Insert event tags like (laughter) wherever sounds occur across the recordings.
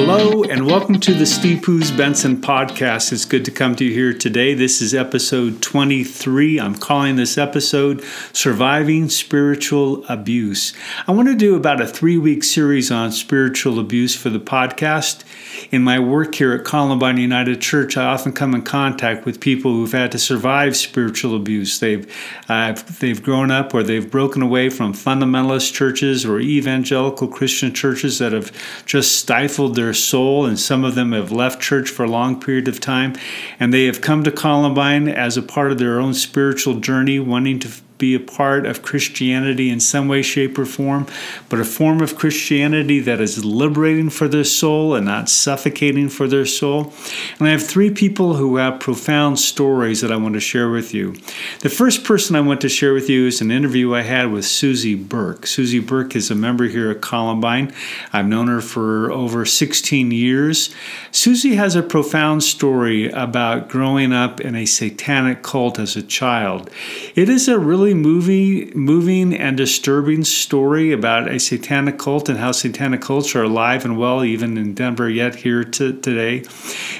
Hello, and welcome to the Steve Poos Benson podcast. It's good to come to you here today. This is episode 23. I'm calling this episode Surviving Spiritual Abuse. I want to do about a three week series on spiritual abuse for the podcast. In my work here at Columbine United Church, I often come in contact with people who've had to survive spiritual abuse. They've, uh, they've grown up or they've broken away from fundamentalist churches or evangelical Christian churches that have just stifled their soul, and some of them have left church for a long period of time, and they have come to Columbine as a part of their own spiritual journey, wanting to be a part of Christianity in some way, shape, or form, but a form of Christianity that is liberating for their soul and not suffocating for their soul. And I have three people who have profound stories that I want to share with you. The first person I want to share with you is an interview I had with Susie Burke. Susie Burke is a member here at Columbine. I've known her for over 16 years. Susie has a profound story about growing up in a satanic cult as a child. It is a really really moving, moving and disturbing story about a satanic cult and how satanic cults are alive and well, even in Denver, yet here to, today.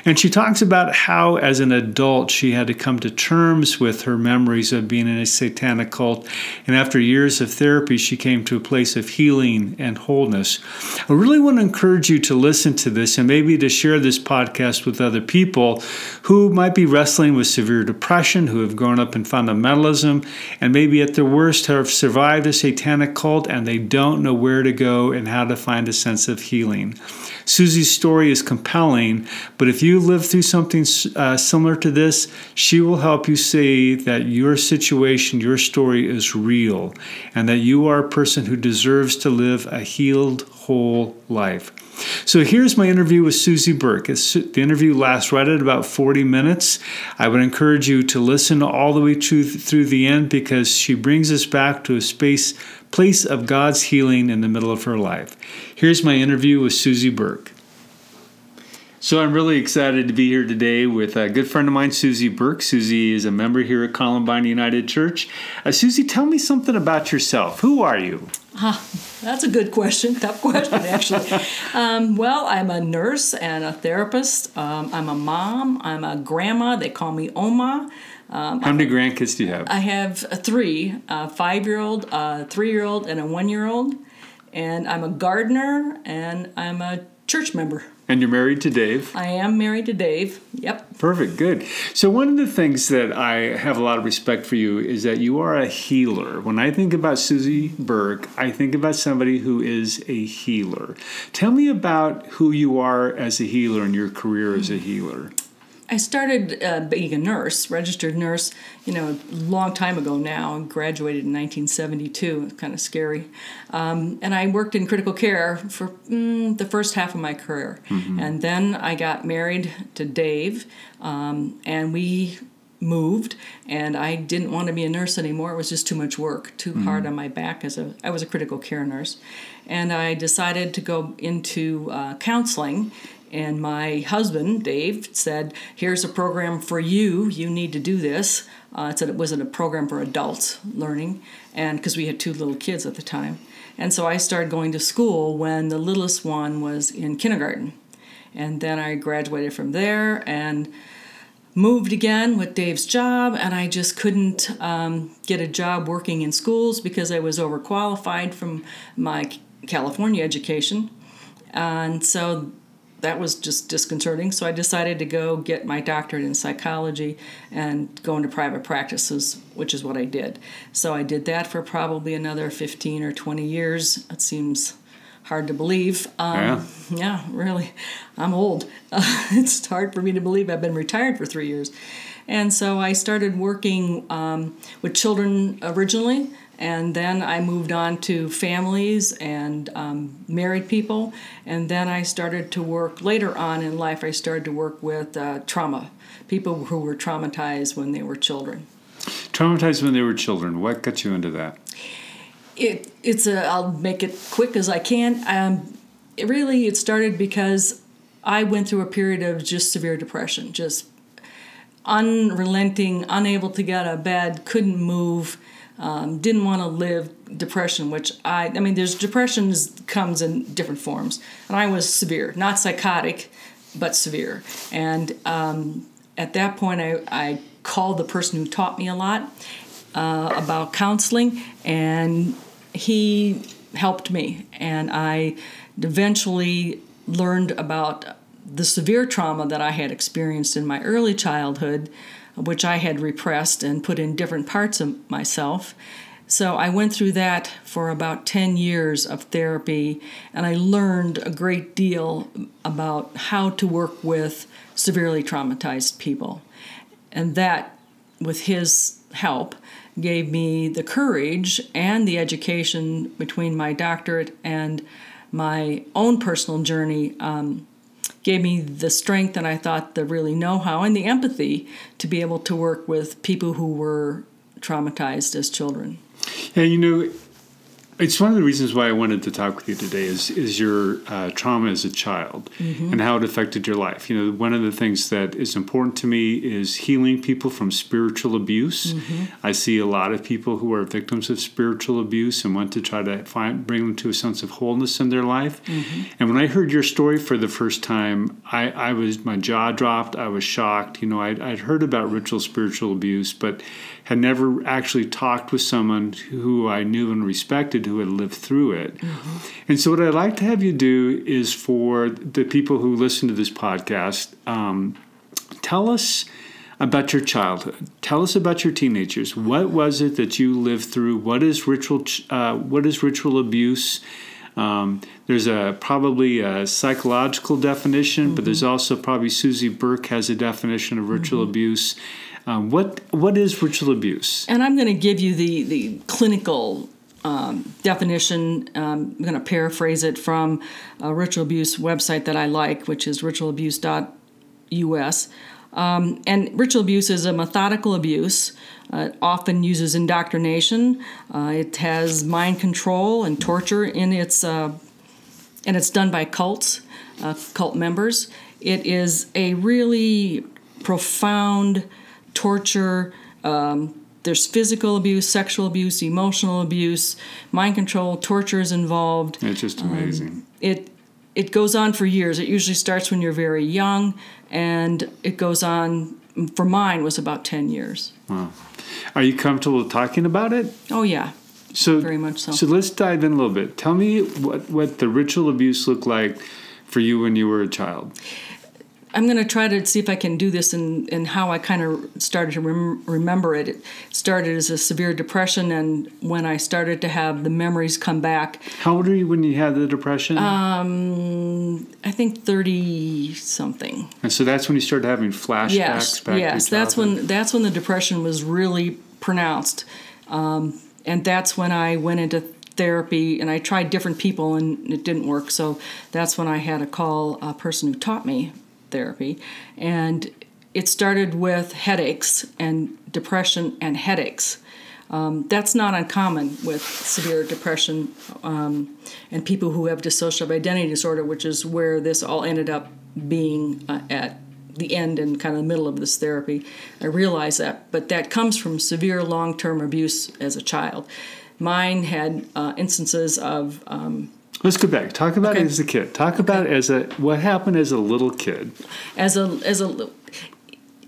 And she talks about how, as an adult, she had to come to terms with her memories of being in a satanic cult. And after years of therapy, she came to a place of healing and wholeness. I really want to encourage you to listen to this and maybe to share this podcast with other people who might be wrestling with severe depression, who have grown up in fundamentalism, and maybe at their worst have survived a satanic cult and they don't know where to go and how to find a sense of healing. Susie's story is compelling, but if you live through something uh, similar to this, she will help you see that your situation, your story is real, and that you are a person who deserves to live a healed, whole life. So here's my interview with Susie Burke. The interview lasts right at about 40 minutes. I would encourage you to listen all the way through the end because she brings us back to a space, place of God's healing in the middle of her life. Here's my interview with Susie Burke. So I'm really excited to be here today with a good friend of mine, Susie Burke. Susie is a member here at Columbine United Church. Uh, Susie, tell me something about yourself. Who are you? Huh, that's a good question. Tough (laughs) question, actually. um, well, I'm a nurse and a therapist. Um, I'm a mom. I'm a grandma. They call me Oma. Um, How many grandkids do you have? I have three: a five-year-old, a three-year-old, and a one-year-old. And I'm a gardener, and I'm a church member. And you're married to Dave? I am married to Dave. Yep. Perfect. Good. So, one of the things that I have a lot of respect for you is that you are a healer. When I think about Susie Burke, I think about somebody who is a healer. Tell me about who you are as a healer and your career as a healer. I started uh, being a nurse, registered nurse, you know, a long time ago now. Graduated in 1972. It's kind of scary. Um, and I worked in critical care for mm, the first half of my career. Mm-hmm. And then I got married to Dave, um, and we moved and I didn't want to be a nurse anymore. It was just too much work, too mm-hmm. hard on my back as a I was a critical care nurse. And I decided to go into uh, counseling and my husband, Dave, said, Here's a program for you. You need to do this. Uh, it said it wasn't a program for adults learning, and because we had two little kids at the time. And so I started going to school when the littlest one was in kindergarten. And then I graduated from there and moved again with Dave's job, and I just couldn't um, get a job working in schools because I was overqualified from my California education. And so that was just disconcerting. So I decided to go get my doctorate in psychology and go into private practices, which is what I did. So I did that for probably another 15 or 20 years. It seems hard to believe. Um, yeah. yeah, really. I'm old. Uh, (laughs) it's hard for me to believe I've been retired for three years. And so I started working um, with children originally and then I moved on to families and um, married people. And then I started to work later on in life, I started to work with uh, trauma, people who were traumatized when they were children. Traumatized when they were children. What got you into that? It, it's a, I'll make it quick as I can. Um, it really, it started because I went through a period of just severe depression, just unrelenting, unable to get out of bed, couldn't move Um, didn't want to live depression, which I, I mean, there's depressions comes in different forms, and I was severe, not psychotic, but severe. And um, at that point, I, I called the person who taught me a lot uh, about counseling, and he helped me. And I eventually learned about the severe trauma that I had experienced in my early childhood, which I had repressed and put in different parts of myself. So I went through that for about 10 years of therapy, and I learned a great deal about how to work with severely traumatized people. And that, with his help, gave me the courage and the education between my doctorate and my own personal journey. Um, gave me the strength and I thought the really know how and the empathy to be able to work with people who were traumatized as children. And you know, it's one of the reasons why I wanted to talk with you today is is your uh, trauma as a child mm-hmm. and how it affected your life. You know, one of the things that is important to me is healing people from spiritual abuse. Mm-hmm. I see a lot of people who are victims of spiritual abuse and want to try to find bring them to a sense of wholeness in their life. Mm-hmm. And when I heard your story for the first time, I, I was my jaw dropped. I was shocked. You know, I'd, I'd heard about ritual spiritual abuse, but had never actually talked with someone who I knew and respected who had lived through it. Mm-hmm. And so, what I'd like to have you do is for the people who listen to this podcast, um, tell us about your childhood. Tell us about your teenagers. What was it that you lived through? What is ritual? Uh, what is ritual abuse? Um, there's a probably a psychological definition, mm-hmm. but there's mm-hmm. also probably Susie Burke has a definition of ritual mm-hmm. abuse. Um, what what is ritual abuse? And I'm going to give you the the clinical um, definition. Um, I'm going to paraphrase it from a ritual abuse website that I like, which is ritualabuse.us. Um, and ritual abuse is a methodical abuse. Uh, often uses indoctrination. Uh, it has mind control and torture in its, uh, and it's done by cults, uh, cult members. It is a really profound torture. Um, there's physical abuse, sexual abuse, emotional abuse, mind control, torture is involved. It's just amazing. Um, it it goes on for years. It usually starts when you're very young, and it goes on. For mine was about ten years. Wow. Are you comfortable talking about it? Oh yeah. So very much so. So let's dive in a little bit. Tell me what what the ritual abuse looked like for you when you were a child. I'm going to try to see if I can do this and in how I kind of started to rem- remember it. It started as a severe depression, and when I started to have the memories come back. How old were you when you had the depression? Um, I think thirty something. And so that's when you started having flashbacks. Yes, yes, that's when that's when the depression was really pronounced, um, and that's when I went into therapy and I tried different people and it didn't work. So that's when I had a call a person who taught me therapy. And it started with headaches and depression and headaches. Um, that's not uncommon with severe depression um, and people who have dissociative identity disorder, which is where this all ended up being uh, at the end and kind of the middle of this therapy. I realize that, but that comes from severe long term abuse as a child. Mine had uh, instances of um, Let's go back. Talk about okay. it as a kid. Talk okay. about it as a what happened as a little kid. As a as a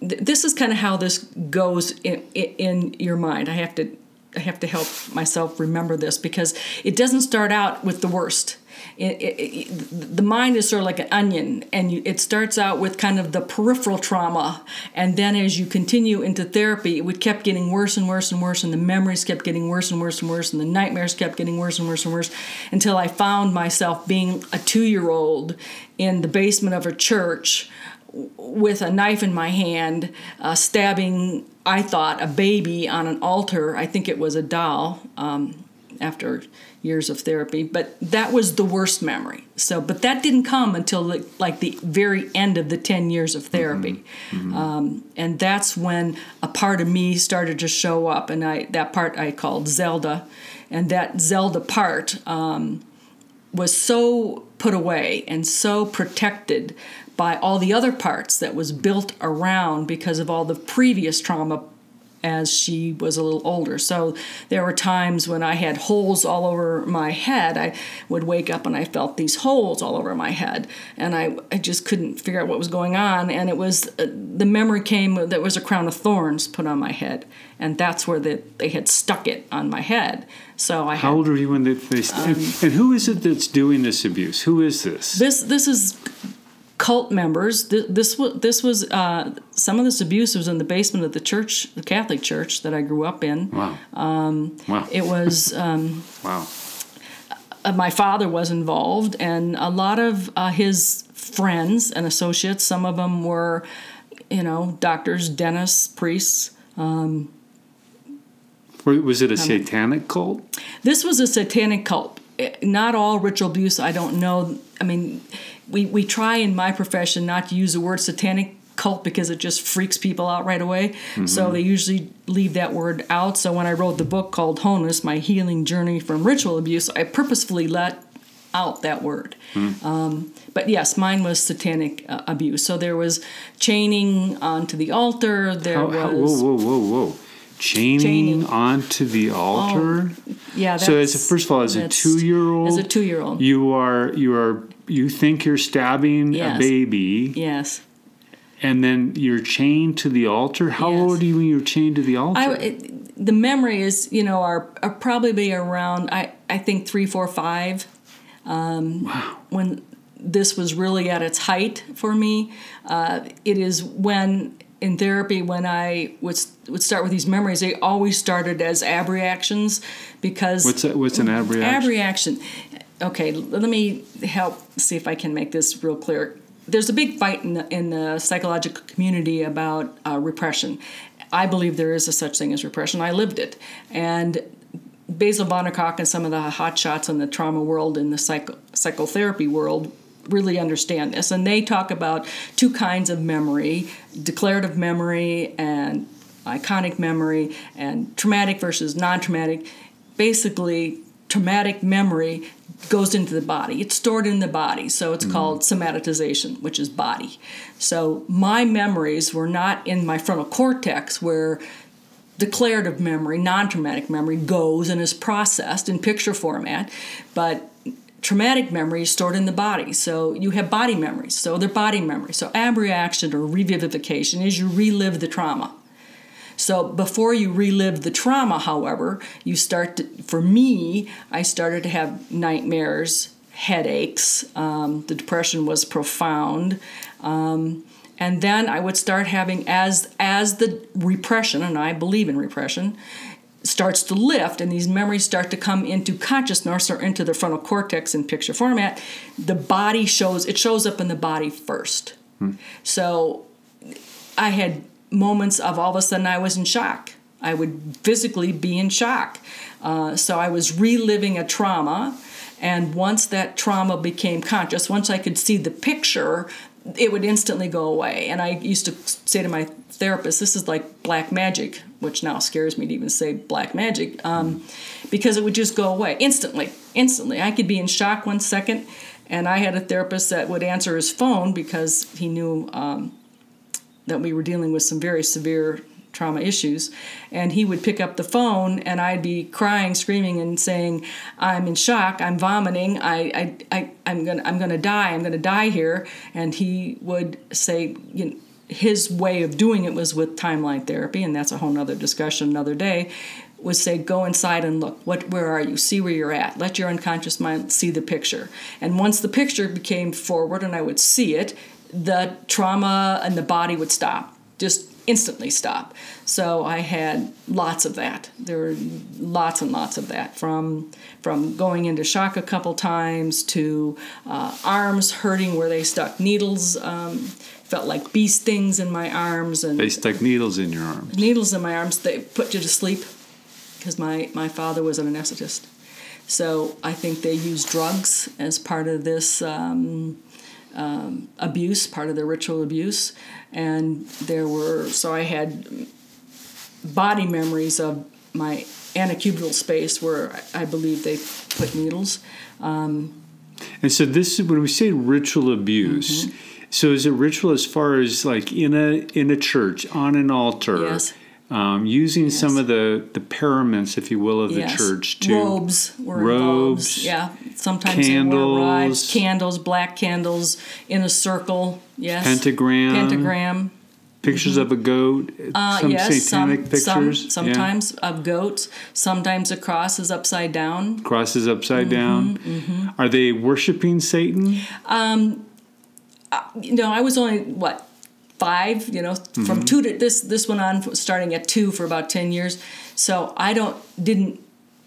this is kind of how this goes in, in your mind. I have to I have to help myself remember this because it doesn't start out with the worst it, it, it, the mind is sort of like an onion, and you, it starts out with kind of the peripheral trauma, and then as you continue into therapy, it kept getting worse and worse and worse, and the memories kept getting worse and worse and worse, and the nightmares kept getting worse and worse and worse, until I found myself being a two-year-old in the basement of a church with a knife in my hand, uh, stabbing, I thought, a baby on an altar. I think it was a doll. Um, after years of therapy but that was the worst memory so but that didn't come until the, like the very end of the 10 years of therapy mm-hmm. mm-hmm. Um, and that's when a part of me started to show up and i that part i called zelda and that zelda part um, was so put away and so protected by all the other parts that was built around because of all the previous trauma as she was a little older. So there were times when I had holes all over my head. I would wake up and I felt these holes all over my head, and I, I just couldn't figure out what was going on. And it was uh, the memory came that was a crown of thorns put on my head, and that's where the, they had stuck it on my head. So I How had, old were you when they, they and, and who is it that's doing this abuse? Who is this? this this is cult members. This, this was this was uh, some of this abuse was in the basement of the church, the Catholic church that I grew up in. Wow. Um, wow. It was. Um, wow. uh, my father was involved, and a lot of uh, his friends and associates. Some of them were, you know, doctors, dentists, priests. Were- Was it a satanic cult? This was a satanic cult. Eh, Not all ritual abuse. I don't know. I mean, we we try in my profession not to use the word satanic cult because it just freaks people out right away. So they usually leave that word out. So when I wrote the book called Wholeness: My Healing Journey from Ritual Abuse, I purposefully let out that word. Um, but yes, mine was satanic uh, abuse. So there was chaining onto the altar. There How, how, was whoa, whoa, whoa, whoa! Chaining, Chaining. onto the altar. yeah. so, as a, first of all, as a two-year-old, As a two-year-old. you are you are you think you're stabbing Yes. a baby, Yes. and then you're chained to the altar. How Yes. old are you when you're chained to the altar? I, it, the memory is, you know, are, are probably around, I, I think three, four, five. Um, wow. When this was really at its height for me, uh, it is when in therapy when I would would start with these memories. They always started as abreactions because What's a, what's an abreaction? ab reaction. Okay, let me help see if I can make this real clear. There's a big fight in the, in the psychological community about uh, repression. I believe there is a such thing as repression. I lived it, and Bessel van der Kolk and some of the hot shots in the trauma world in the psycho, psychotherapy world really understand this and they talk about two kinds of memory declarative memory and iconic memory and traumatic versus non-traumatic basically traumatic memory goes into the body it's stored in the body so it's mm. called somatization which is body so my memories were not in my frontal cortex where declarative memory, non traumatic memory, goes and is processed in picture format, but traumatic memory is stored in the body. So you have body memories. So they're body memories. So abreaction or revivification is you relive the trauma. So before you relive the trauma, however, you start to, for me, I started to have nightmares, headaches. Um, the depression was profound. Um, and then I would start having as as the repression, and I believe in repression, starts to lift and these memories start to come into consciousness or into the frontal cortex in picture format, the body shows it shows up in the body first. So I had moments of all of a sudden I was in shock. I would physically be in shock. Uh, so I was reliving a trauma. And once that trauma became conscious, once I could see the picture, it would instantly go away. And I used to say to my therapist, this is like black magic, which now scares me to even say black magic, um, because it would just go away instantly. Instantly. I could be in shock one second, and I had a therapist that would answer his phone because he knew um, that we were dealing with some very severe trauma issues. And he would pick up the phone and i'd be crying screaming and saying i'm in shock. I'm vomiting. I, I, I i'm gonna i'm gonna die. I'm gonna die here. And he would say you know, his way of doing it was with timeline therapy and that's a whole nother discussion another day would say go inside and look. What where are you? See where you're at. Let your unconscious mind see the picture. And once the picture became forward and i would see it the trauma and the body would stop just instantly stop. So i had lots of that. There were lots and lots of that from from going into shock a couple times to uh, arms hurting where they stuck needles um, felt like bee stings in my arms and They stuck needles in your arms. needles in my arms. They put you to sleep because my, my father was an anesthetist. So i think they used drugs as part of this um, um, abuse part of the ritual abuse and there were so i had body memories of my antecubital space where i believe they put needles And so this is when we say ritual abuse. Mm-hmm. So is it ritual as far as like in a in a church on an altar? Yes. Um, using some of the the paraments, if you will, of the Yes. church to robes were Robes. Yeah, sometimes candles. rides, candles, black candles in a circle. Yes, pentagram, pentagram. pictures of a goat, Uh, some yes, satanic some, pictures. some yeah. sometimes of goats. Sometimes a cross is upside down. crosses upside Mm-hmm, down. Are they worshiping Satan? You know, I was only what five. You know, Mm-hmm. from two to this. This went on starting at two for about ten years. So I don't didn't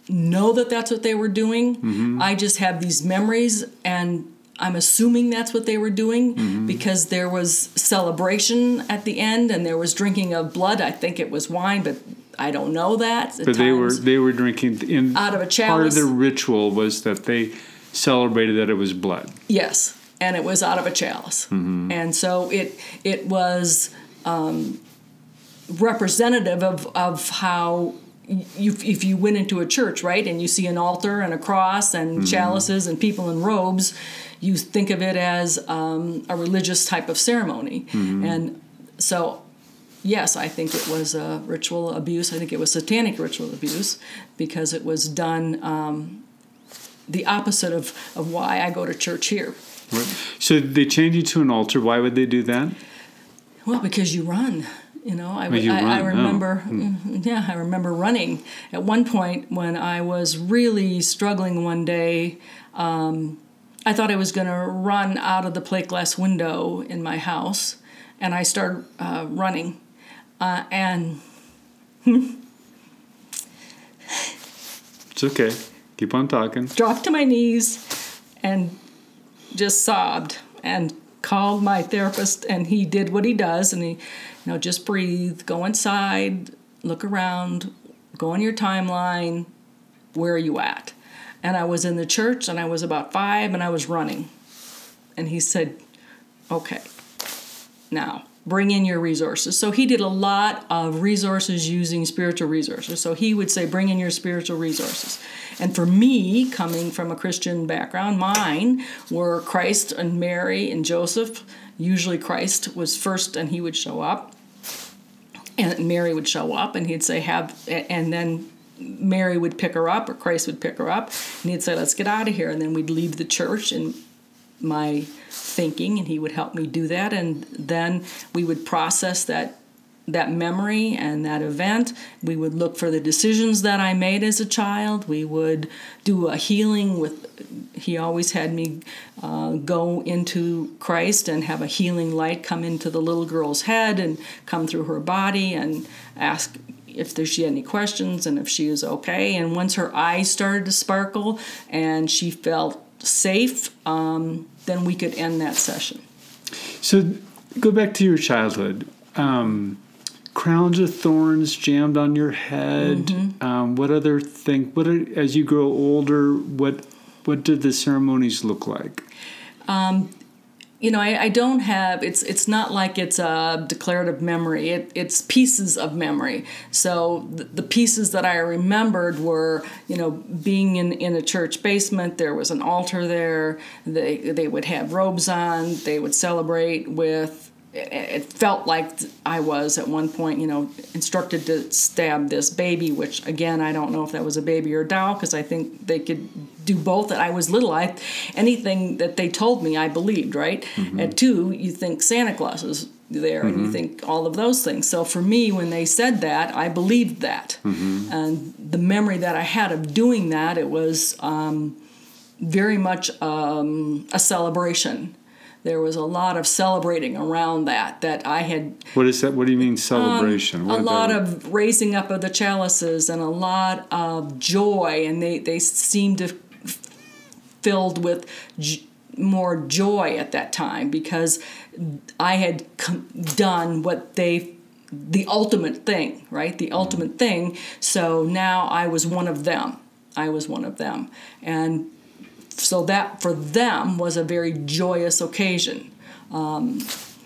know that that's what they were doing. Mm-hmm. I just have these memories and. I'm assuming that's what they were doing Mm-hmm. because there was celebration at the end and there was drinking of blood. I think it was wine, but I don't know that. At But they were they were drinking in Out of a chalice. Part of the ritual was that they celebrated that it was blood. Yes, and it was out of a chalice, and so it it was um, representative of of how. You, if you went into a church, right, and you see an altar and a cross and chalices and people in robes, you think of it as um, a religious type of ceremony. And so, yes, I think it was a ritual abuse. I think it was satanic ritual abuse because it was done um, the opposite of, of why I go to church here. Right. So they change you to an altar. Why would they do that? Well, because you run. You know, I, Oh, you I, I. Oh. remember, (laughs) yeah, I remember running. At one point, when I was really struggling one day, um, I thought I was going to run out of the plate glass window in my house, and I started uh, running. Uh, and It's okay. Keep on talking. (laughs) dropped to my knees and just sobbed and called my therapist and he did what he does and he you know just breathe go inside look around go on your timeline where are you at? And i was in the church and i was about five and i was running. And he said okay now bring in your resources. So he did a lot of resources using spiritual resources. So he would say bring in your spiritual resources and for me coming from a christian background mine were christ and mary and joseph. Usually christ was first and he would show up. And mary would show up and he'd say have and then mary would pick her up or christ would pick her up. And he'd say let's get out of here. And then we'd leave the church and my thinking and he would help me do that. And then we would process that that memory and that event. We would look for the decisions that i made as a child. We would do a healing with he always had me uh, go into christ and have a healing light come into the little girl's head and come through her body and ask if there, she had any questions and if she is okay. And once her eyes started to sparkle and she felt safe um, then we could end that session. So go back to your childhood. Um, crowns of thorns jammed on your head. Mm-hmm. Um, what other thing? What are, as you grow older? What what did the ceremonies look like? you know, I, I don't have it's it's not like it's a declarative memory. It, it's pieces of memory. So the, the pieces that I remembered were, you know, being in, in a church basement. There was an altar there. They they would have robes on. They would celebrate with. It felt like I was at one point, you know, instructed to stab this baby, which again I don't know if that was a baby or a doll because I think they could do both. And I was little. I anything that they told me, I believed. Right. At two, you think Santa Claus is there, and you think all of those things. So for me, when they said that, I believed that, and the memory that I had of doing that, it was um, very much um, a celebration. There was a lot of celebrating around that that I had What is that? What do you mean celebration? Um, a lot that- of raising up of the chalices and a lot of joy, and they they seemed to f- filled with j- more joy at that time because I had com- done what they the ultimate thing, right? The ultimate thing. So now I was one of them. I was one of them, and so that for them was a very joyous occasion. Um,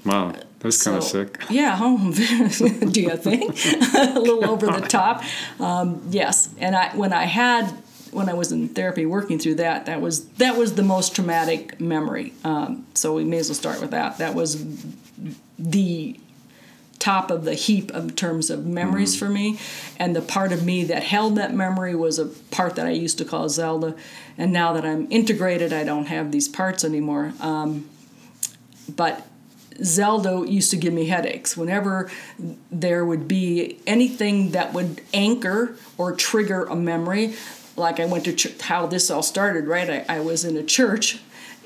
wow, that's kind of sick. (laughs) Yeah, oh, (laughs) do you think? (laughs) a little over the top. Um, yes, and I when I had when I was in therapy working through that, that was that was the most traumatic memory. Um, so we may as well start with that. That was the top of the heap in terms of memories Mm-hmm. for me. And the part of me that held that memory was a part that I used to call Zelda. And now that I'm integrated, I don't have these parts anymore. Um, but Zelda used to give me headaches. Whenever there would be anything that would anchor or trigger a memory, like I went to ch- how this all started, right? I, I was in a church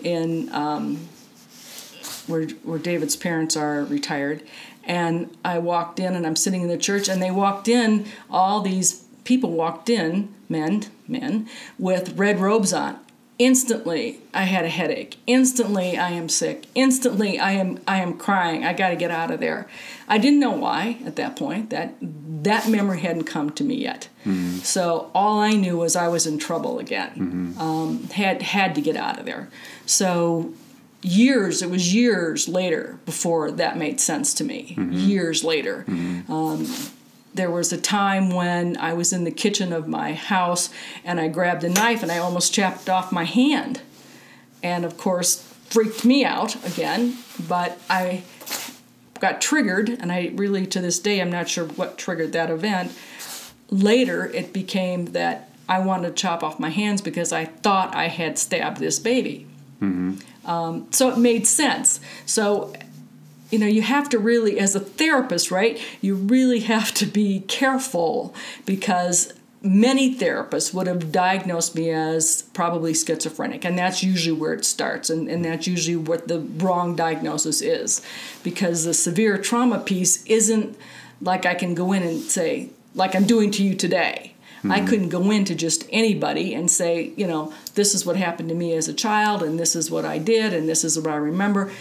in um, where where David's parents are retired, and I walked in and I'm sitting in the church, and they walked in. All these people walked in, men, men, with red robes on. Instantly, I had a headache. Instantly, I am sick. Instantly, I am I am crying. I got to get out of there. I didn't know why at that point. That that memory hadn't come to me yet. So all I knew was I was in trouble again. Um, had had to get out of there. So years it was years later before that made sense to me. Years later. Um, there was a time when i was in the kitchen of my house and i grabbed a knife and i almost chopped off my hand. And of course freaked me out again but i got triggered and i really to this day i'm not sure what triggered that event. Later it became that i wanted to chop off my hands because i thought i had stabbed this baby um, so it made sense. So, you know, you have to really, as a therapist, right, you really have to be careful because many therapists would have diagnosed me as probably schizophrenic, and that's usually where it starts, and, and that's usually what the wrong diagnosis is because the severe trauma piece isn't like I can go in and say, like I'm doing to you today. I hmm. couldn't go into just anybody and say, you know, this is what happened to me as a child, and this is what I did, and this is what I remember.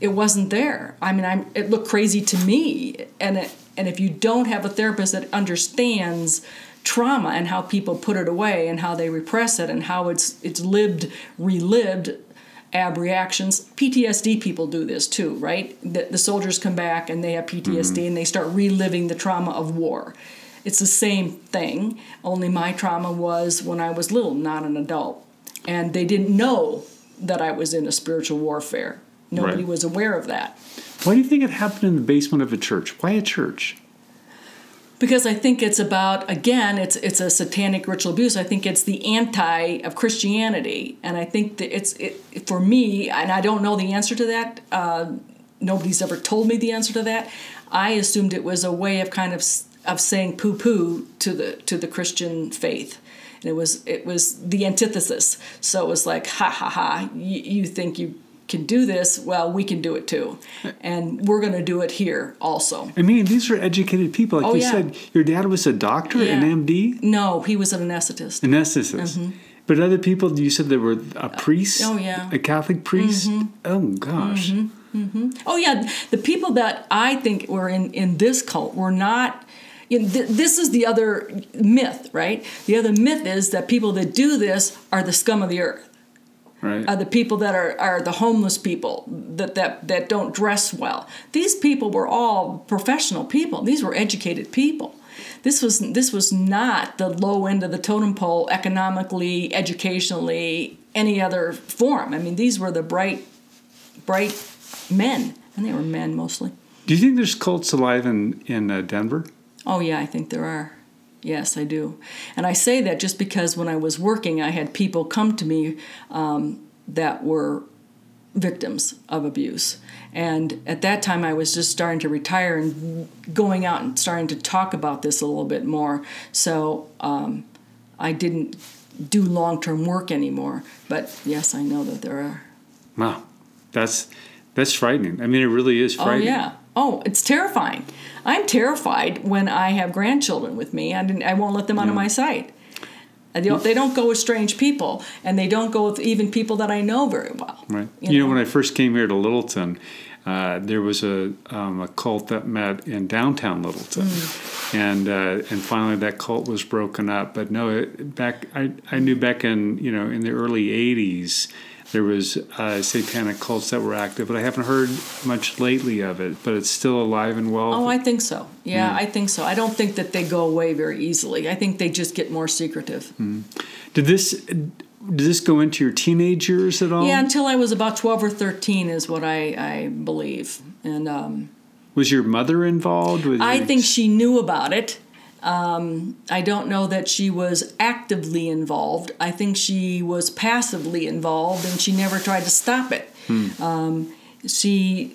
It wasn't there. I mean, I'm, it looked crazy to me. And, it, and if you don't have a therapist that understands trauma and how people put it away and how they repress it and how it's, it's lived, relived, abreactions. PTSD people do this too, right? The, the soldiers come back and they have PTSD hmm. and they start reliving the trauma of war. It's the same thing, only my trauma was when I was little, not an adult. And they didn't know that I was in a spiritual warfare. Nobody Right. was aware of that. Why do you think it happened in the basement of a church? Why a church? because I think it's about again it's it's a satanic ritual abuse. I think it's the anti of Christianity, and I think that it's it for me, and I don't know the answer to that. Uh, nobody's ever told me the answer to that. I assumed it was a way of kind of of saying poo poo to the to the Christian faith. And it was it was the antithesis. So it was like ha ha ha. You, you think you can do this? Well, we can do it too, and we're going to do it here also. I mean, these are educated people. Like Oh, you yeah. said, your dad was a doctor, Yeah. an MD, No, he was an anesthetist. anesthetist. Mm-hmm. But other people, you said there were a uh, priest, oh, yeah. Mm-hmm. a Catholic priest. Mm-hmm. Oh gosh, mm-hmm. Oh yeah, the people that I think were in in this cult were not. You know, th- this is the other myth, right? The other myth is that people that do this are the scum of the earth. right? Are the people that are, are the homeless people that, that that don't dress well. These people were all professional people. These were educated people. This was this was not the low end of the totem pole economically, educationally, any other form. I mean, these were the bright, bright men, and they were men mostly. do you think there's cults alive in in uh, Denver? Oh, yeah, I think there are. Yes, I do. And I say that just because when I was working, I had people come to me um, that were victims of abuse. And at that time, I was just starting to retire and going out and starting to talk about this a little bit more. So um, I didn't do long term work anymore. But yes, I know that there are. Wow, that's that's frightening. I mean, it really is frightening. Oh, yeah. Oh, it's terrifying. I'm terrified when I have grandchildren with me. I, I won't let them out of my sight. They don't, they don't go with strange people, and they don't go with even people that I know very well. Right. You You, know, know? when I first came here to Littleton, uh, there was a um, a cult that met in downtown Littleton, Hmm. and uh, and finally that cult was broken up. But no, it, back I, I knew back in you know in the early '80s there was uh, satanic cults that were active, but I haven't heard much lately of it. But it's still alive and well. Oh, I think so. Yeah, I think so. I don't think that they go away very easily. I think they just get more secretive. did this did this go into your teenage years at all? Yeah, until I was about 12 or 13 is what I, I believe. And um, Was your mother involved? with I think she knew about it. Um, I don't know that she was actively involved. I think she was passively involved, and she never tried to stop it. Hmm. Um, she,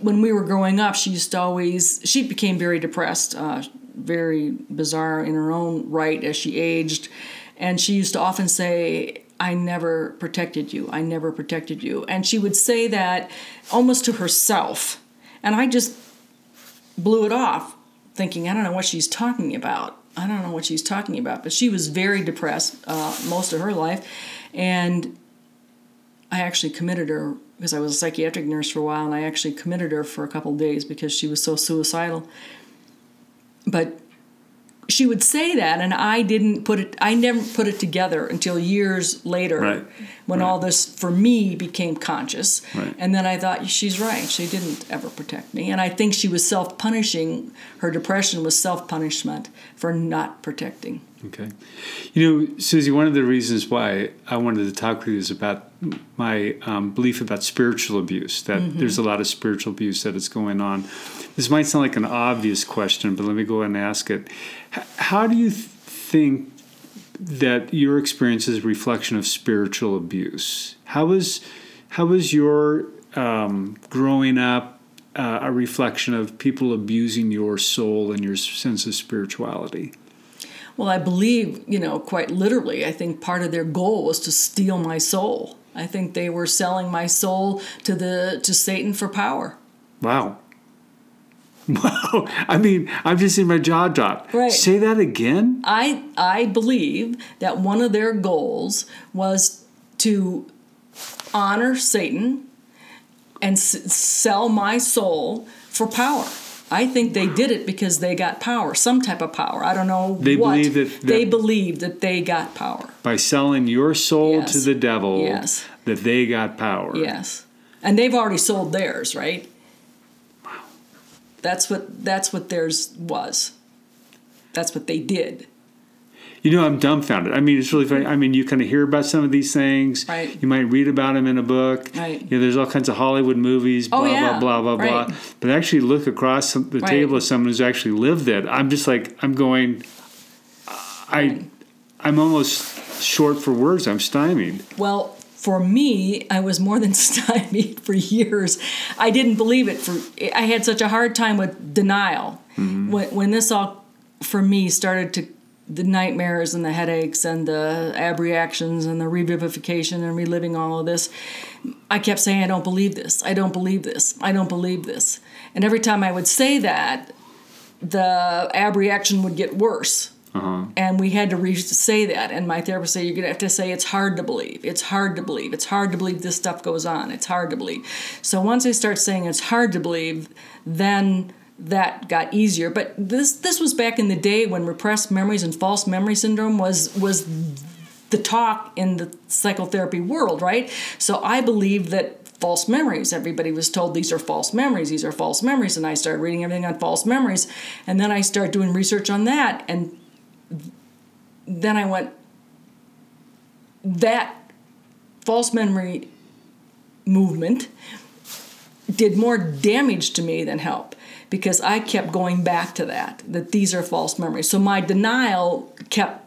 when we were growing up, she used to always. She became very depressed, uh, very bizarre in her own right as she aged, and she used to often say, I never protected you. I never protected you. And she would say that almost to herself. And I just blew it off, thinking, I don't know what she's talking about. I don't know what she's talking about. But she was very depressed uh, most of her life. And I actually committed her because I was a psychiatric nurse for a while, and I actually committed her for a couple days because she was so suicidal. But she would say that and i didn't put it i never put it together until years later Right. when Right. all this for me became conscious Right. and then i thought she's right she didn't ever protect me and i think she was self-punishing her depression was self-punishment for not protecting Okay. You know, Susie, one of the reasons why I wanted to talk with you is about my um, belief about spiritual abuse, that Mm-hmm. there's a lot of spiritual abuse that is going on. This might sound like an obvious question, but let me go ahead and ask it. H- how do you th- think that your experience is a reflection of spiritual abuse? How was, how was your um, growing up uh, a reflection of people abusing your soul and your sense of spirituality? Well i believe you know quite literally i think part of their goal was to steal my soul i think they were selling my soul to the to satan for power Wow. (laughs) Wow. I mean, I'm just seeing my jaw drop. Right. Say that again? I I believe that one of their goals was to honor Satan and s- sell my soul for power. I think they did it because they got power, some type of power. I don't know They what. believe that- they believed that they got power. By selling your soul Yes. to the devil, Yes. that they got power. Yes, and they've already sold theirs, right? Wow. That's what that's what theirs was. That's what they did. You know, I'm dumbfounded. I mean, it's really funny. I mean, you kind of hear about some of these things. Right. You might read about them in a book. Right. You know, there's all kinds of Hollywood movies, oh, blah, Oh, yeah. blah, blah, blah, Right. blah. But actually look across the Right. table of someone who's actually lived it. I'm just like, I'm going, I, I'm almost short for words. I'm stymied. Well, for me, I was more than (laughs) stymied for years. I didn't believe it. For I had such a hard time with denial mm-hmm. when when this all for me started to the nightmares and the headaches and the abreactions and the revivification and reliving all of this. I kept saying, I don't believe this. I don't believe this. I don't believe this. And every time I would say that, the abreaction would get worse uh-huh. and we had to re- say that and my therapist said you're going to have to say it's hard to believe it's hard to believe it's hard to believe this stuff goes on it's hard to believe so once i start saying it's hard to believe then that got easier. But this this was back in the day when repressed memories and false memory syndrome was was the talk in the psychotherapy world right? So i believe that false memories everybody was told these are false memories these are false memories and i started reading everything on false memories and then i started doing research on that and then I went, that false memory movement did more damage to me than help because I kept going back to that, that these are false memories. So my denial kept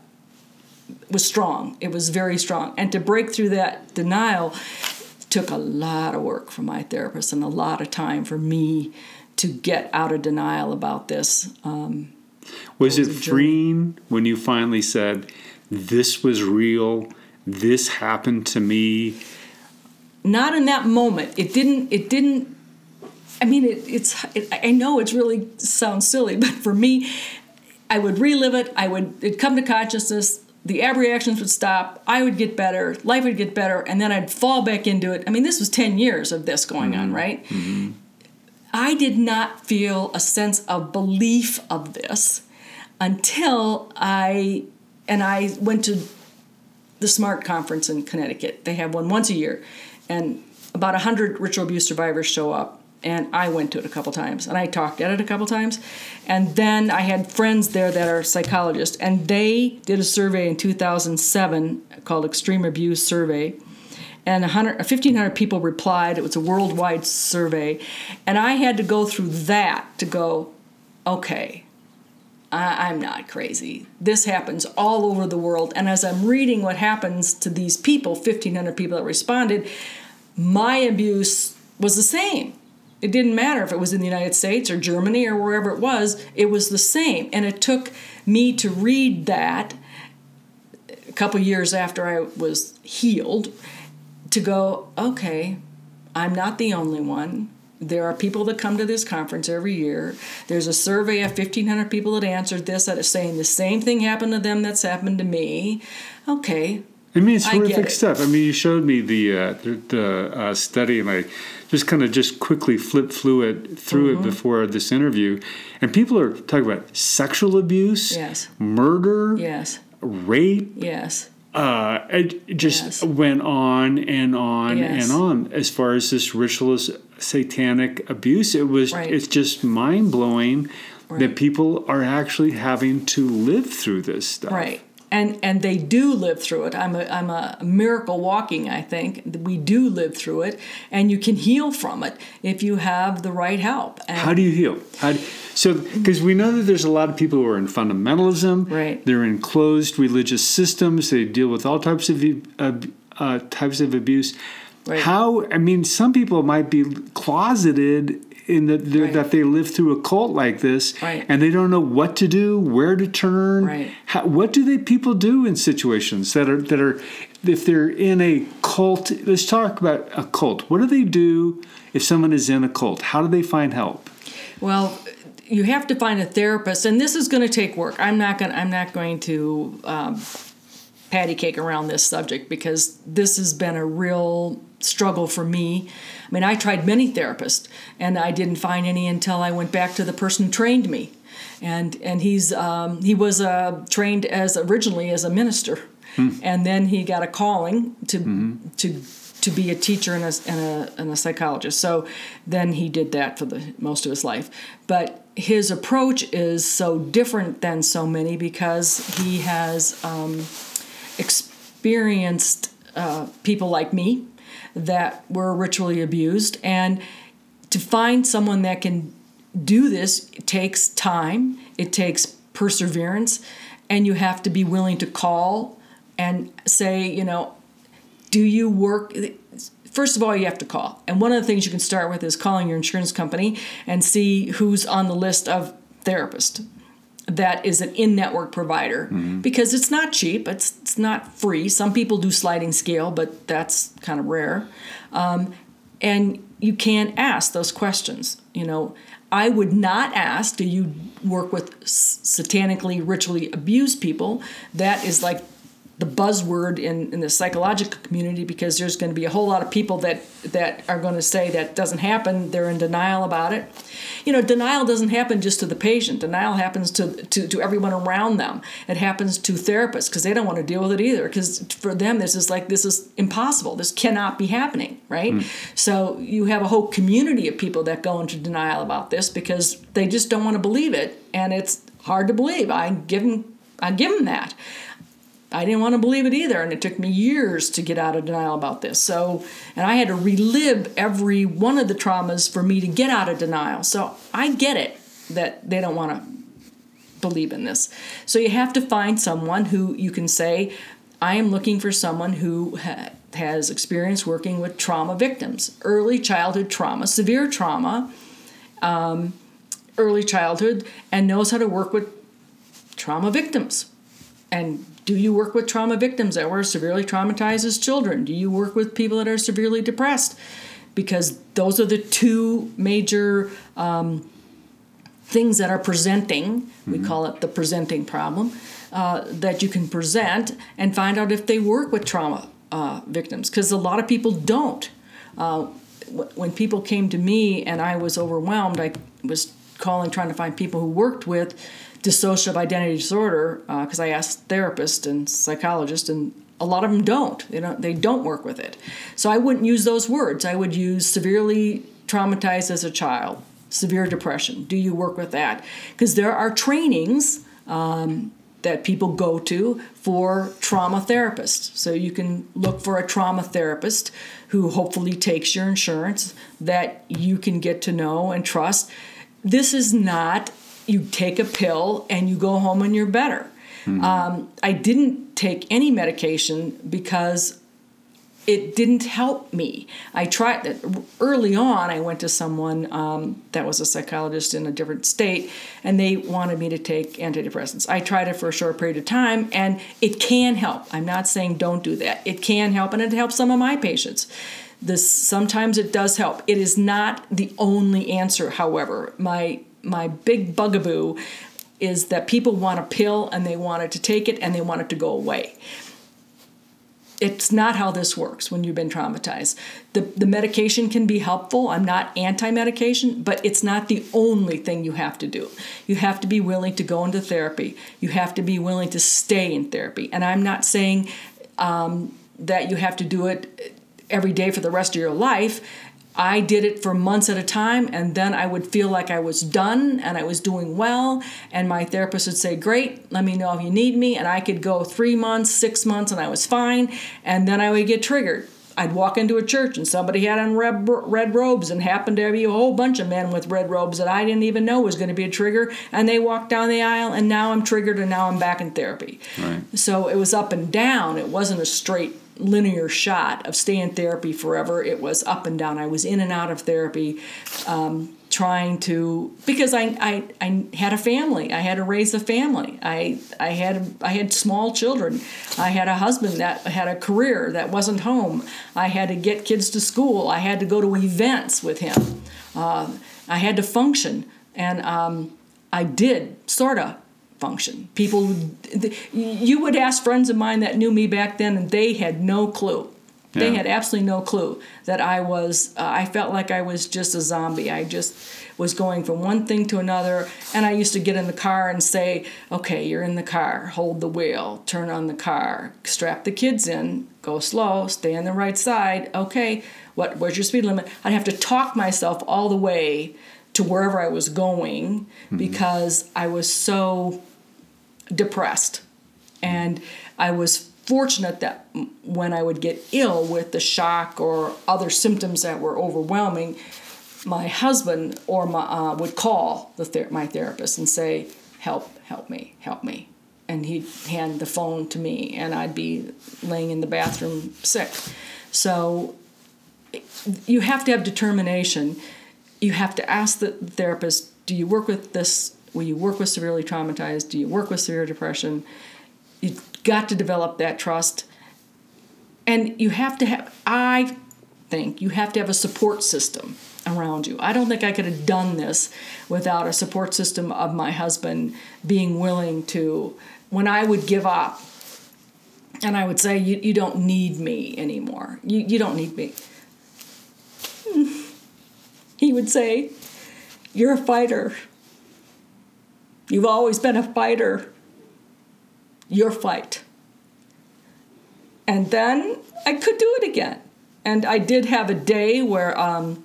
was strong. It was very strong. And to break through that denial took a lot of work from my therapist and a lot of time for me to get out of denial about this. Um, Was it was journey. freeing when you finally said, "This was real. This happened to me"? not in that moment it didn't it didn't i mean it, it's it, i know it's really sounds silly but for me i would relive it. I would it'd come to consciousness. The abreactions would stop. I would get better. Life would get better. And then i'd fall back into it. I mean this was 10 years of this going on mm-hmm. right? Mm-hmm. I did not feel a sense of belief of this until i and i went to the SMART conference in Connecticut. They have one once a year, and about 100 ritual abuse survivors show up. And I went to it a couple times, and I talked at it a couple times. And then I had friends there that are psychologists, and they did a survey in 2007 called Extreme Abuse Survey. and 100, 1,500 people replied. It was a worldwide survey. And I had to go through that to go, okay, I, I'm not crazy. This happens all over the world. And as I'm reading what happens to these people, 1,500 people that responded, my abuse was the same. It didn't matter if it was in the United States or Germany or wherever it was, it was the same. And it took me to read that a couple years after I was healed to go, okay, I'm not the only one. There are people that come to this conference every year. There's a survey of 1,500 people that answered this that are saying the same thing happened to them that's happened to me. Okay. I mean, it's horrific stuff. I mean, you showed me the uh, the, the uh, study, and I just kind of just quickly flip through it through Mm-hmm. it before this interview, and people are talking about sexual abuse, Yes. murder, Yes. rape, Yes. uh, it it just Yes. went on and on Yes. and on as far as this ritualist satanic abuse. It was Right. it's just mind blowing Right. that people are actually having to live through this stuff. Right. And and they do live through it. I'm a I'm a miracle walking, I think. We do live through it and you can heal from it if you have the right help. And How do you heal? Do, so, because we know that there's a lot of people who are in fundamentalism. Right. They're in closed religious systems. They deal with all types of uh, uh, types of abuse. Right. How? I mean, some people might be closeted in that Right. that they live through a cult like this, Right. and they don't know what to do, where to turn. Right. How, what do they people do in situations that are that are if they're in a cult? Let's talk about a cult. What do they do if someone is in a cult? How do they find help? Well, you have to find a therapist, and this is going to take work. I'm not going. I'm not going to um, patty cake around this subject because this has been a real struggle for me. I mean, I tried many therapists, and I didn't find any until I went back to the person who trained me, and and he's um, he was uh, trained as originally as a minister, and then he got a calling to to to be a teacher and a, and a, and a psychologist. So then he did that for the most of his life. But his approach is so different than so many because he has um, experienced uh, people like me that were ritually abused. And to find someone that can do this takes time, it takes perseverance, and you have to be willing to call and say, you know, do you work? First of all you have to call. And one of the things you can start with is calling your insurance company and see who's on the list of therapists that is an in-network provider. Because it's not cheap it's, it's not free. Some people do sliding scale but that's kind of rare. Um, and you can't ask those questions you know. I would not ask do you work with s- satanically ritually abused people? That is like the buzzword in, in the psychological community because there's going to be a whole lot of people that that are going to say that doesn't happen they're in denial about it. You know denial doesn't happen just to the patient. Denial happens to to, to everyone around them. It happens to therapists because they don't want to deal with it either because for them this is like this is impossible. This cannot be happening right? Hmm. So you have a whole community of people that go into denial about this because they just don't want to believe it and it's hard to believe. I give them i give them that I didn't want to believe it either, and it took me years to get out of denial about this. So, and I had to relive every one of the traumas for me to get out of denial. So I get it that they don't want to believe in this. So you have to find someone who you can say, I am looking for someone who ha- has experience working with trauma victims, early childhood trauma, severe trauma, um, early childhood, and knows how to work with trauma victims. And do you work with trauma victims that were severely traumatized as children? Do you work with people that are severely depressed? Because those are the two major um, things that are presenting. We call it the presenting problem uh, that you can present and find out if they work with trauma uh, victims. Because a lot of people don't. Uh, wh- when people came to me and I was overwhelmed, I was calling trying to find people who worked with dissociative identity disorder because I asked therapists and psychologists, and a lot of them don't. They don't. They don't work with it. So I wouldn't use those words. I would use severely traumatized as a child, severe depression. Do you work with that? Because there are trainings. Um, that people go to for trauma therapists. So you can look for a trauma therapist who hopefully takes your insurance that you can get to know and trust. This is not you take a pill and you go home and you're better. Mm-hmm. Um, I didn't take any medication because it didn't help me. I tried early on. I went to someone um, that was a psychologist in a different state, and they wanted me to take antidepressants. I tried it for a short period of time, and it can help. I'm not saying don't do that. It can help, and it helps some of my patients. This sometimes it does help. It is not the only answer. However, my my big bugaboo is that people want a pill and they want it to take it and they want it to go away it's not how this works when you've been traumatized. The, the medication can be helpful. I'm not anti medication, but it's not the only thing you have to do. You have to be willing to go into therapy, you have to be willing to stay in therapy. And I'm not saying um, that you have to do it every day for the rest of your life. I did it for months at a time, and then I would feel like I was done and I was doing well. And my therapist would say, Great, let me know if you need me. And I could go three months, six months, and I was fine. And then I would get triggered. I'd walk into a church and somebody had on red, red robes and happened to be a whole bunch of men with red robes that I didn't even know was going to be a trigger. And they walked down the aisle, and now I'm triggered, and now I'm back in therapy. Right. So it was up and down. It wasn't a straight linear shot of stay in therapy forever. It was up and down. I was in and out of therapy, um, trying to because I, I I had a family. I had to raise a family. I I had I had small children. I had a husband that had a career that wasn't home. I had to get kids to school. I had to go to events with him. Uh, I had to function, and um, I did sort of function. People, you would ask friends of mine that knew me back then, and they had no clue. They yeah. had absolutely no clue that I was. Uh, I felt like I was just a zombie. I just was going from one thing to another. And I used to get in the car and say, "Okay, you're in the car. Hold the wheel. Turn on the car. Strap the kids in. Go slow. Stay on the right side. Okay, what? Where's your speed limit?" I'd have to talk myself all the way to wherever I was going mm-hmm. because I was so depressed. And I was fortunate that when I would get ill with the shock or other symptoms that were overwhelming, my husband or my uh, would call the ther- my therapist and say, "Help, help me, help me," and he'd hand the phone to me, and I'd be laying in the bathroom sick. So you have to have determination. You have to ask the therapist, "Do you work with this Will you work with severely traumatized? Do you work with severe depression? You've got to develop that trust. And you have to have, I think, you have to have a support system around you. I don't think I could have done this without a support system of my husband being willing to, when I would give up, and I would say, You, you don't need me anymore. You, you don't need me. (laughs) He would say, You're a fighter. You've always been a fighter. Your fight. And then I could do it again. And I did have a day where, um,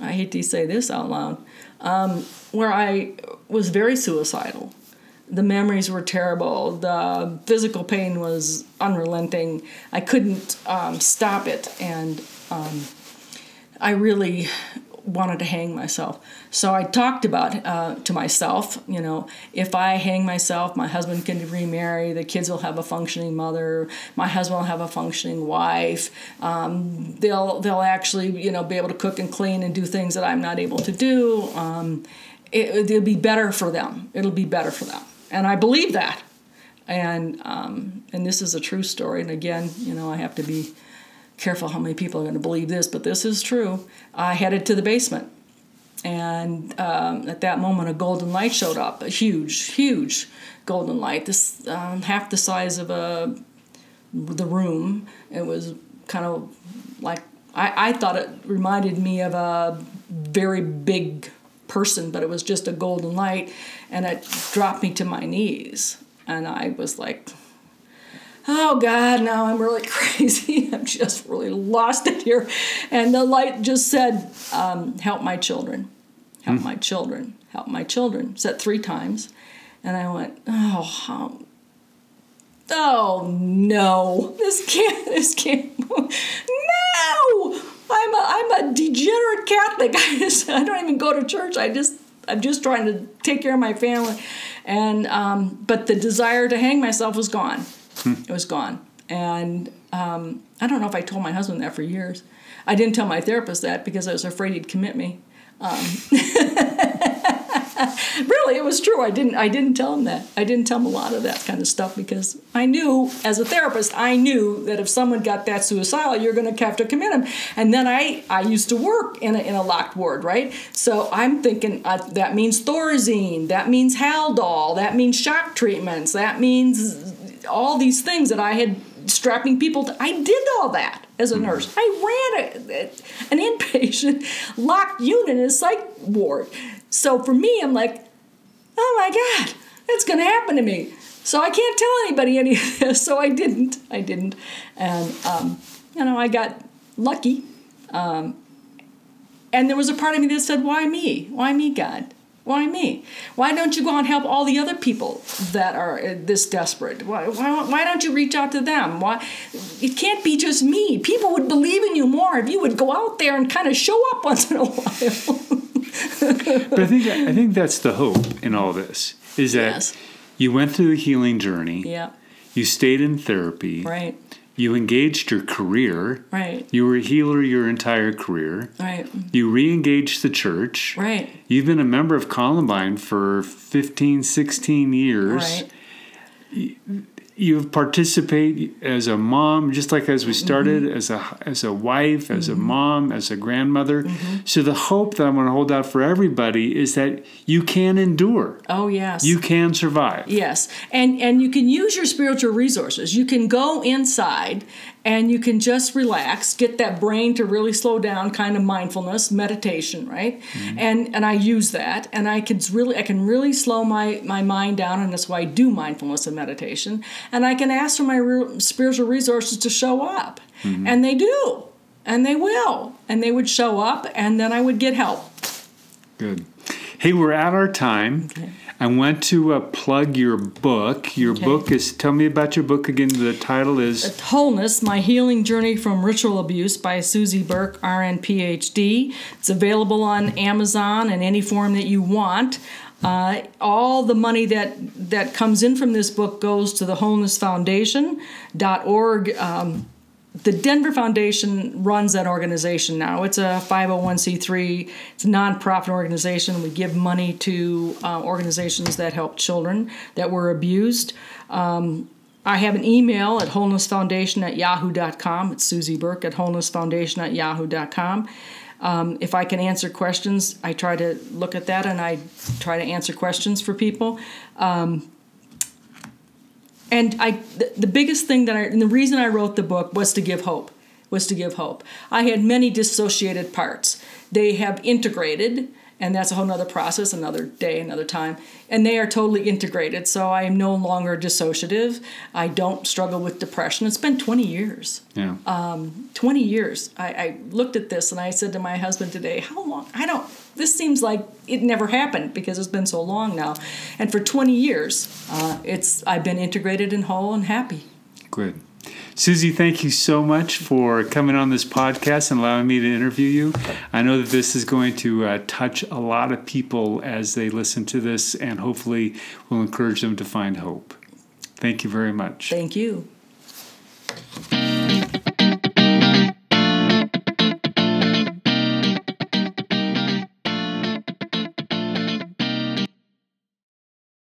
I hate to say this out loud, um, where I was very suicidal. The memories were terrible. The physical pain was unrelenting. I couldn't um, stop it. And um, I really wanted to hang myself. So I talked about uh, to myself, you know, if I hang myself, my husband can remarry, the kids will have a functioning mother, my husband will have a functioning wife. Um, they'll they'll actually you know be able to cook and clean and do things that I'm not able to do. Um, it, will be better for them. It'll be better for them, and I believe that. And um, and this is a true story. And again, you know, I have to be careful how many people are going to believe this, but this is true. I headed to the basement. And um, at that moment, a golden light showed up, a huge, huge golden light, this um, half the size of a the room. It was kind of like I, I thought it reminded me of a very big person, but it was just a golden light, and it dropped me to my knees, and I was like, oh God, now I'm really (laughs) crazy. I'm just really lost it here. And the light just said, um, help my children, help mm. my children, help my children. Said three times. And I went, oh, how, oh no, this can't, (laughs) this can't, no! I'm a, I'm a degenerate Catholic. (laughs) I just, I don't even go to church. I just, I'm just trying to take care of my family. And, um, but the desire to hang myself was gone. Hmm. It was gone. And um, I don't know if I told my husband that for years. I didn't tell my therapist that because I was afraid he'd commit me. Um, (laughs) really, it was true. I didn't. I didn't tell him that. I didn't tell him a lot of that kind of stuff because I knew, as a therapist, I knew that if someone got that suicidal, you're going to have to commit them. And then I, I used to work in a, in a locked ward, right? So I'm thinking uh, that means Thorazine, that means Haldol, that means shock treatments, that means all these things that I had strapping people. To, I did all that as a hmm. nurse. I ran a, an inpatient (laughs) locked unit in a psych ward. So for me, I'm like, oh my God, that's going to happen to me. So I can't tell anybody any of this. So I didn't. I didn't. And, um, you know, I got lucky. Um, and there was a part of me that said, why me? Why me, God? Why me? Why don't you go and help all the other people that are uh, this desperate? Why, why, why don't you reach out to them? Why? It can't be just me. People would believe in you more if you would go out there and kind of show up (laughs) once in a while. but I think I think that's the hope in all this is that yes. you went through the healing journey. Yeah. You stayed in therapy. Right. You engaged your career. Right. You were a healer your entire career. Right. You re-engaged the church. Right. You've been a member of Columbine for 15, 16 years. Right you participate as a mom, just like as we started, mm-hmm. as a as a wife, as mm-hmm. a mom, as a grandmother. Mm-hmm. So the hope that I'm going to hold out for everybody is that you can endure. Oh yes, you can survive. Yes, and and you can use your spiritual resources. You can go inside and you can just relax get that brain to really slow down kind of mindfulness meditation right? Mm-hmm. and and i use that and i can really i can really slow my my mind down and that's why i do mindfulness and meditation. And i can ask for my re- spiritual resources to show up. Mm-hmm. and they do. And they will. And they would show up and then i would get help. Good. Hey we're at our time. Okay. I want to uh, plug your book. Your okay. book is, tell me about your book again. The title is Wholeness My Healing Journey from Ritual Abuse by Susie Burke, RN PhD. It's available on Amazon in any form that you want. Uh, all the money that, that comes in from this book goes to the Wholeness Foundation.org. Um, the Denver Foundation runs that organization now. It's a 501c3, it's a nonprofit organization. We give money to uh, organizations that help children that were abused. Um, I have an email at wholenessfoundation at yahoo.com. It's Susie Burke at wholenessfoundation at yahoo.com. Um, if I can answer questions, I try to look at that and I try to answer questions for people. Um, and I, the, the biggest thing that I, and the reason I wrote the book was to give hope, was to give hope. I had many dissociated parts. They have integrated, and that's a whole other process, another day, another time. And they are totally integrated. So I am no longer dissociative. I don't struggle with depression. It's been 20 years. Yeah. Um, 20 years. I, I looked at this and I said to my husband today, How long? I don't, this seems like it never happened because it's been so long now. And for 20 years, uh, it's I've been integrated and whole and happy. Good. Susie, thank you so much for coming on this podcast and allowing me to interview you. I know that this is going to uh, touch a lot of people as they listen to this and hopefully will encourage them to find hope. Thank you very much. Thank you.